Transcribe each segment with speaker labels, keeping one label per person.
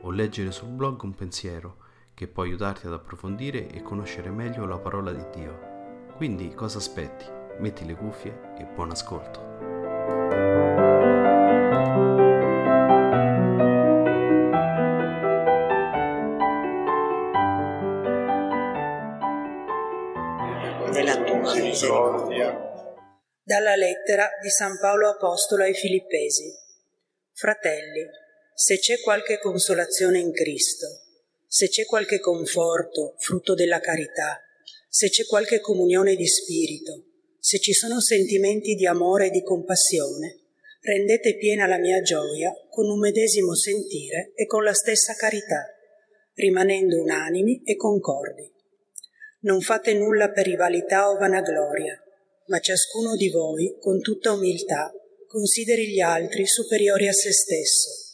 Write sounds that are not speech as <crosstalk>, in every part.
Speaker 1: o leggere sul blog un pensiero che può aiutarti ad approfondire e conoscere meglio la parola di Dio. Quindi cosa aspetti? Metti le cuffie e buon ascolto.
Speaker 2: nella tua misericordia.
Speaker 3: Dalla lettera di San Paolo Apostolo ai Filippesi. Fratelli, se c'è qualche consolazione in Cristo, se c'è qualche conforto, frutto della carità, se c'è qualche comunione di spirito, se ci sono sentimenti di amore e di compassione, rendete piena la mia gioia con un medesimo sentire e con la stessa carità, rimanendo unanimi e concordi. Non fate nulla per rivalità o vanagloria, ma ciascuno di voi, con tutta umiltà, consideri gli altri superiori a se stesso.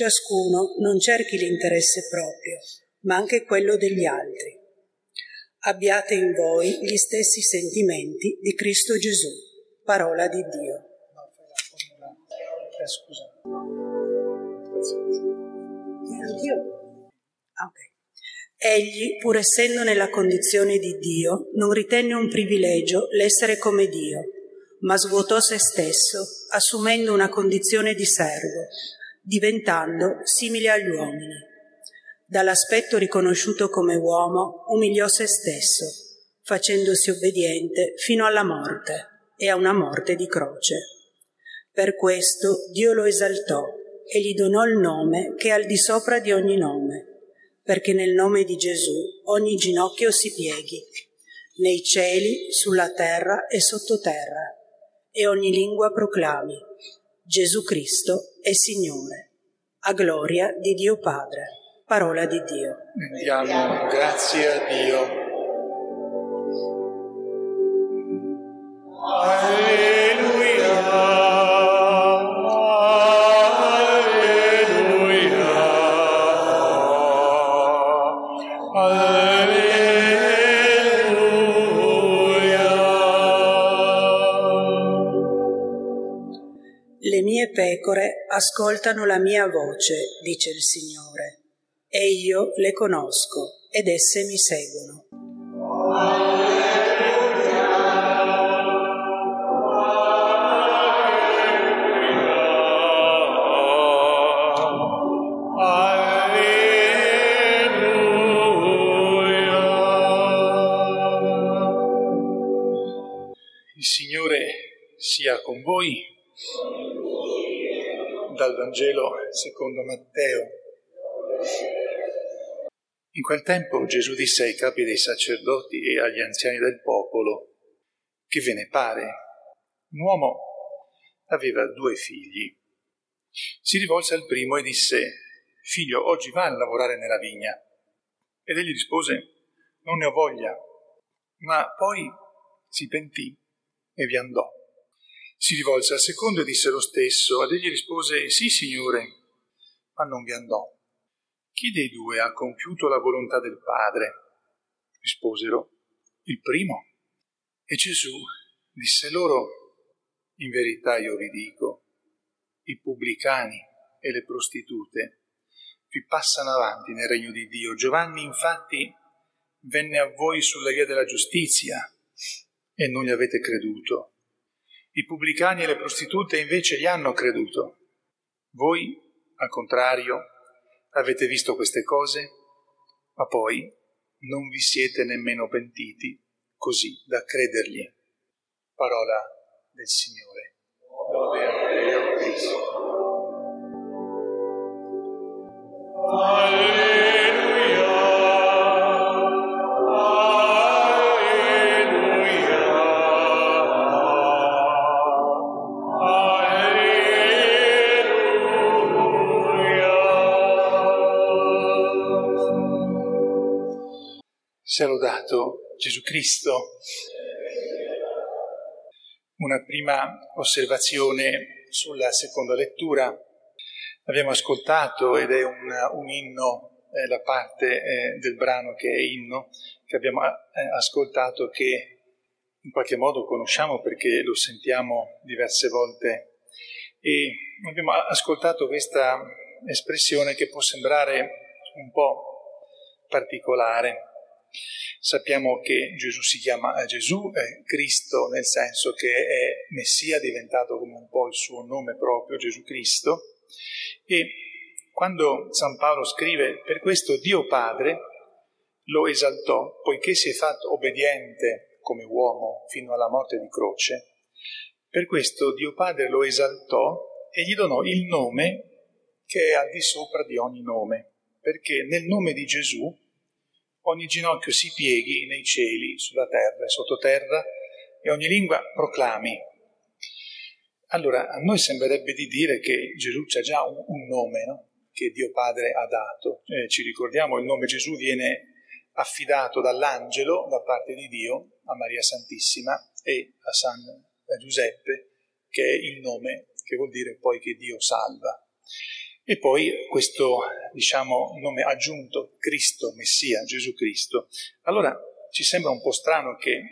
Speaker 3: Ciascuno non cerchi l'interesse proprio, ma anche quello degli altri. Abbiate in voi gli stessi sentimenti di Cristo Gesù, parola di Dio.
Speaker 2: Eh.
Speaker 3: Ah, ok. Egli, pur essendo nella condizione di Dio, non ritenne un privilegio l'essere come Dio, ma svuotò se stesso, assumendo una condizione di servo, diventando simile agli uomini. Dall'aspetto riconosciuto come uomo, umiliò se stesso, facendosi obbediente fino alla morte e a una morte di croce. Per questo Dio lo esaltò e gli donò il nome che è al di sopra di ogni nome perché nel nome di Gesù ogni ginocchio si pieghi, nei cieli, sulla terra e sottoterra, e ogni lingua proclami, Gesù Cristo è Signore, a gloria di Dio Padre. Parola di Dio.
Speaker 2: Diamo grazie a Dio.
Speaker 3: Le mie pecore ascoltano la mia voce, dice il Signore, e io le conosco ed esse mi seguono.
Speaker 2: Il Signore sia con voi. Dal Vangelo secondo Matteo. In quel tempo Gesù disse ai capi dei sacerdoti e agli anziani del popolo, che ve ne pare? Un uomo aveva due figli. Si rivolse al primo e disse, Figlio, oggi va a lavorare nella vigna. Ed egli rispose, Non ne ho voglia. Ma poi si pentì e vi andò. Si rivolse al secondo e disse lo stesso, ed egli rispose, Sì, signore, ma non vi andò. Chi dei due ha compiuto la volontà del Padre? Risposero, il primo. E Gesù disse loro, in verità io vi dico, i pubblicani e le prostitute vi passano avanti nel regno di Dio. Giovanni infatti venne a voi sulla via della giustizia e non gli avete creduto. I pubblicani e le prostitute invece gli hanno creduto. Voi, al contrario, avete visto queste cose, ma poi non vi siete nemmeno pentiti così da credergli. Parola del Signore. Lode a Cristo. Sia lodato Gesù Cristo. Una prima osservazione sulla seconda lettura. Abbiamo ascoltato ed è un, un inno, eh, la parte eh, del brano che è inno, che abbiamo eh, ascoltato che in qualche modo conosciamo perché lo sentiamo diverse volte e abbiamo ascoltato questa espressione che può sembrare un po' particolare Sappiamo che Gesù si chiama Gesù, è Cristo nel senso che è Messia, diventato come un po' il suo nome proprio, Gesù Cristo. E quando San Paolo scrive, per questo Dio Padre lo esaltò, poiché si è fatto obbediente come uomo fino alla morte di croce, per questo Dio Padre lo esaltò e gli donò il nome che è al di sopra di ogni nome, perché nel nome di Gesù ogni ginocchio si pieghi nei cieli, sulla terra e sottoterra, e ogni lingua proclami. Allora, a noi sembrerebbe di dire che Gesù ha già un, un nome, no? che Dio Padre ha dato. Eh, ci ricordiamo, il nome Gesù viene affidato dall'angelo da parte di Dio a Maria Santissima e a San Giuseppe, che è il nome che vuol dire poi che Dio salva. E poi questo, diciamo, nome aggiunto, Cristo, Messia, Gesù Cristo. Allora ci sembra un po' strano che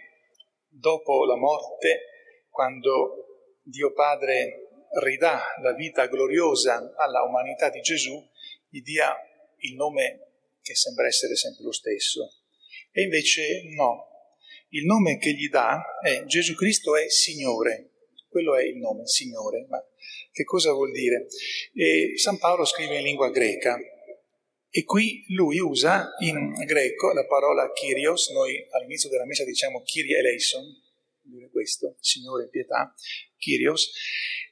Speaker 2: dopo la morte, quando Dio Padre ridà la vita gloriosa alla umanità di Gesù, gli dia il nome che sembra essere sempre lo stesso. E invece no, il nome che gli dà è Gesù Cristo è Signore, quello è il nome, Signore. Ma che cosa vuol dire? E San Paolo scrive in lingua greca e qui lui usa in greco la parola Kyrios, noi all'inizio della messa diciamo Kyrie eleison, dire questo, Signore pietà, Kyrios,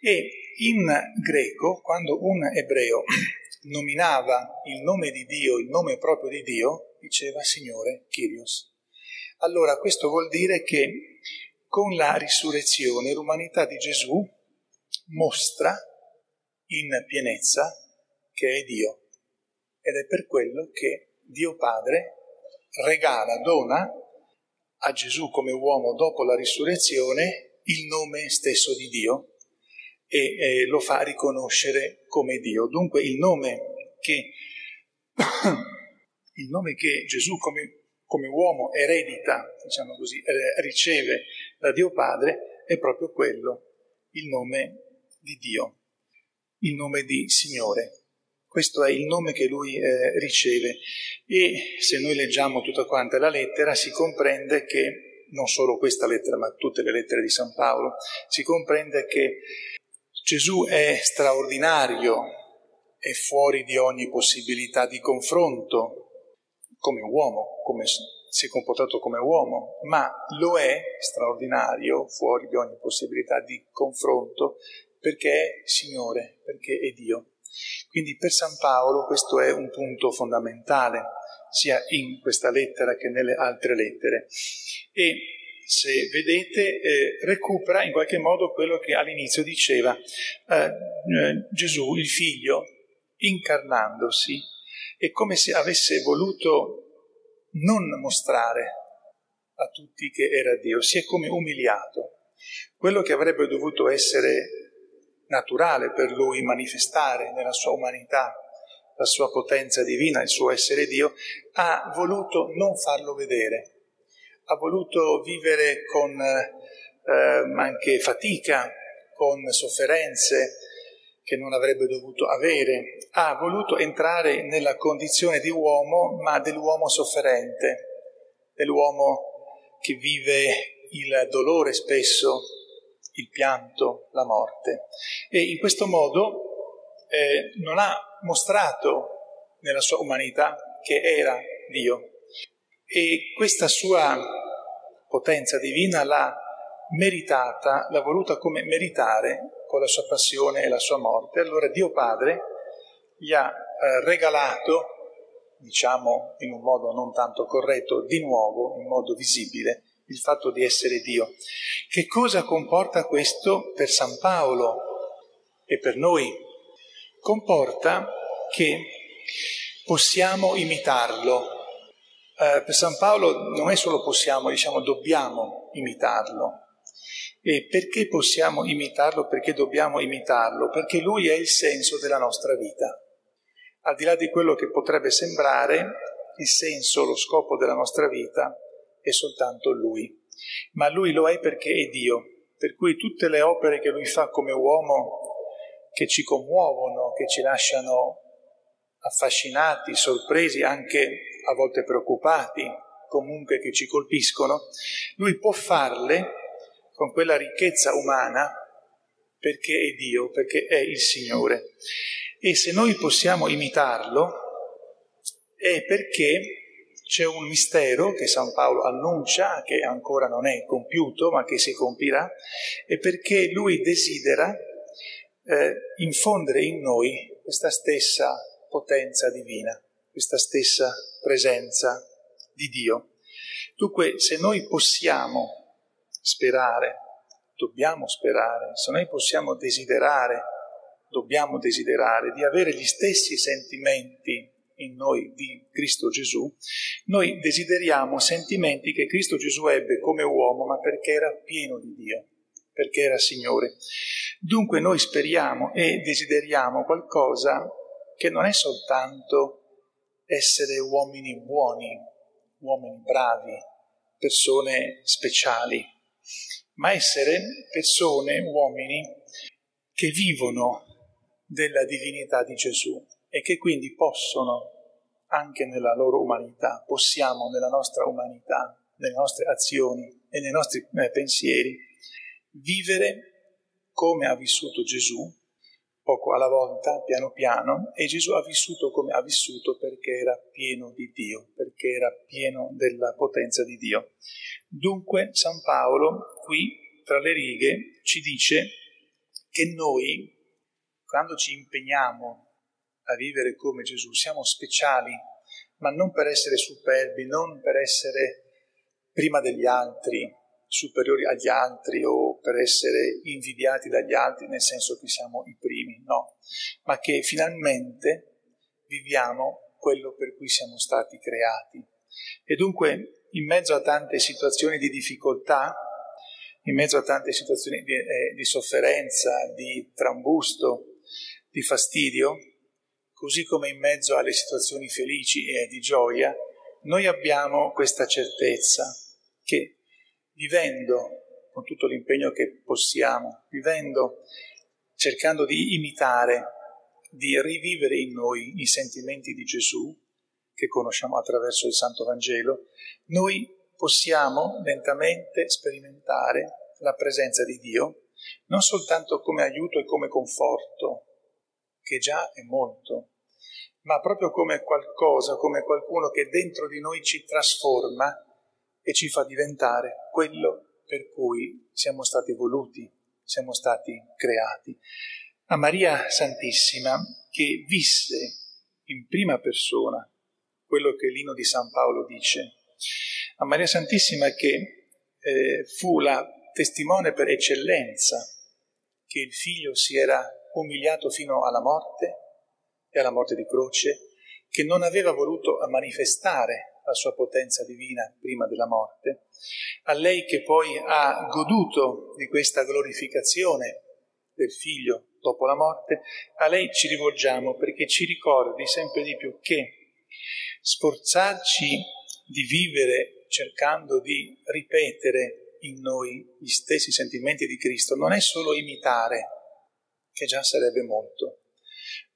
Speaker 2: e in greco quando un ebreo <clears throat> nominava il nome di Dio, il nome proprio di Dio, diceva Signore Kyrios. Allora questo vuol dire che con la risurrezione l'umanità di Gesù mostra in pienezza che è Dio. Ed è per quello che Dio Padre regala, dona a Gesù come uomo dopo la risurrezione il nome stesso di Dio e eh, lo fa riconoscere come Dio. Dunque il nome che, <coughs> il nome che Gesù come, come uomo eredita, diciamo così, eh, riceve da Dio Padre è proprio quello, il nome di Dio, il nome di Signore. Questo è il nome che lui eh, riceve e se noi leggiamo tutta quanta la lettera si comprende che, non solo questa lettera ma tutte le lettere di San Paolo, si comprende che Gesù è straordinario, è fuori di ogni possibilità di confronto come uomo, come si è comportato come uomo, ma lo è straordinario, fuori di ogni possibilità di confronto, perché è Signore, perché è Dio. Quindi per San Paolo questo è un punto fondamentale, sia in questa lettera che nelle altre lettere. E se vedete, eh, recupera in qualche modo quello che all'inizio diceva eh, eh, Gesù, il figlio, incarnandosi, è come se avesse voluto non mostrare a tutti che era Dio, si è come umiliato. Quello che avrebbe dovuto essere naturale per lui manifestare nella sua umanità la sua potenza divina, il suo essere Dio, ha voluto non farlo vedere, ha voluto vivere con eh, anche fatica, con sofferenze che non avrebbe dovuto avere, ha voluto entrare nella condizione di uomo, ma dell'uomo sofferente, nell'uomo che vive il dolore spesso, il pianto, la morte. E in questo modo eh, non ha mostrato nella sua umanità che era Dio. E questa sua potenza divina l'ha meritata, l'ha voluta come meritare con la sua passione e la sua morte. Allora Dio Padre gli ha eh, regalato, diciamo in un modo non tanto corretto, di nuovo, in modo visibile, il fatto di essere Dio. Che cosa comporta questo per San Paolo e per noi? Comporta che possiamo imitarlo. Eh, per San Paolo non è solo possiamo, diciamo dobbiamo imitarlo. E perché possiamo imitarlo? Perché dobbiamo imitarlo? Perché lui è il senso della nostra vita. Al di là di quello che potrebbe sembrare, il senso, lo scopo della nostra vita è soltanto lui. Ma lui lo è perché è Dio. Per cui tutte le opere che lui fa come uomo, che ci commuovono, che ci lasciano affascinati, sorpresi, anche a volte preoccupati, comunque che ci colpiscono, lui può farle con quella ricchezza umana perché è Dio, perché è il Signore. E se noi possiamo imitarlo è perché c'è un mistero che San Paolo annuncia, che ancora non è compiuto, ma che si compirà, e perché lui desidera eh, infondere in noi questa stessa potenza divina, questa stessa presenza di Dio. Dunque, se noi possiamo sperare, dobbiamo sperare, se noi possiamo desiderare, dobbiamo desiderare di avere gli stessi sentimenti in noi di Cristo Gesù, noi desideriamo sentimenti che Cristo Gesù ebbe come uomo, ma perché era pieno di Dio, perché era Signore. Dunque noi speriamo e desideriamo qualcosa che non è soltanto essere uomini buoni, uomini bravi, persone speciali, ma essere persone, uomini, che vivono della divinità di Gesù e che quindi possono, anche nella loro umanità, possiamo nella nostra umanità, nelle nostre azioni e nei nostri eh, pensieri, vivere come ha vissuto Gesù, poco alla volta, piano piano, e Gesù ha vissuto come ha vissuto perché era pieno di Dio, perché era pieno della potenza di Dio. Dunque San Paolo qui tra le righe ci dice che noi, quando ci impegniamo a vivere come Gesù, siamo speciali, ma non per essere superbi, non per essere prima degli altri, superiori agli altri o per essere invidiati dagli altri nel senso che siamo i primi, no, ma che finalmente viviamo quello per cui siamo stati creati. E dunque in mezzo a tante situazioni di difficoltà, in mezzo a tante situazioni di, eh, di sofferenza, di trambusto, di fastidio, così come in mezzo alle situazioni felici e di gioia, noi abbiamo questa certezza che vivendo con tutto l'impegno che possiamo, vivendo, cercando di imitare, di rivivere in noi i sentimenti di Gesù, che conosciamo attraverso il Santo Vangelo, noi possiamo lentamente sperimentare la presenza di Dio, non soltanto come aiuto e come conforto, che già è molto, ma proprio come qualcosa, come qualcuno che dentro di noi ci trasforma e ci fa diventare quello per cui siamo stati voluti, siamo stati creati. A Maria Santissima, che visse in prima persona quello che l'ino di San Paolo dice. A Maria Santissima che eh, fu la testimone per eccellenza che il figlio si era umiliato fino alla morte e alla morte di croce, che non aveva voluto manifestare la sua potenza divina prima della morte, a lei che poi ha goduto di questa glorificazione del figlio dopo la morte, a lei ci rivolgiamo perché ci ricordi sempre di più che sforzarci di vivere cercando di ripetere in noi gli stessi sentimenti di Cristo non è solo imitare, che già sarebbe molto,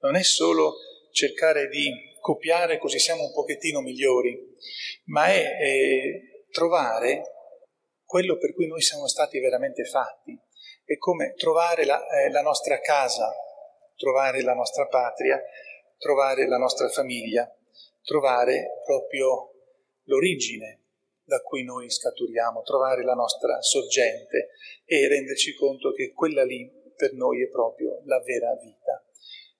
Speaker 2: non è solo cercare di copiare così siamo un pochettino migliori, ma è, è trovare quello per cui noi siamo stati veramente fatti. È come trovare la, eh, la nostra casa, trovare la nostra patria, trovare la nostra famiglia, trovare proprio l'origine da cui noi scaturiamo, trovare la nostra sorgente e renderci conto che quella lì per noi è proprio la vera vita.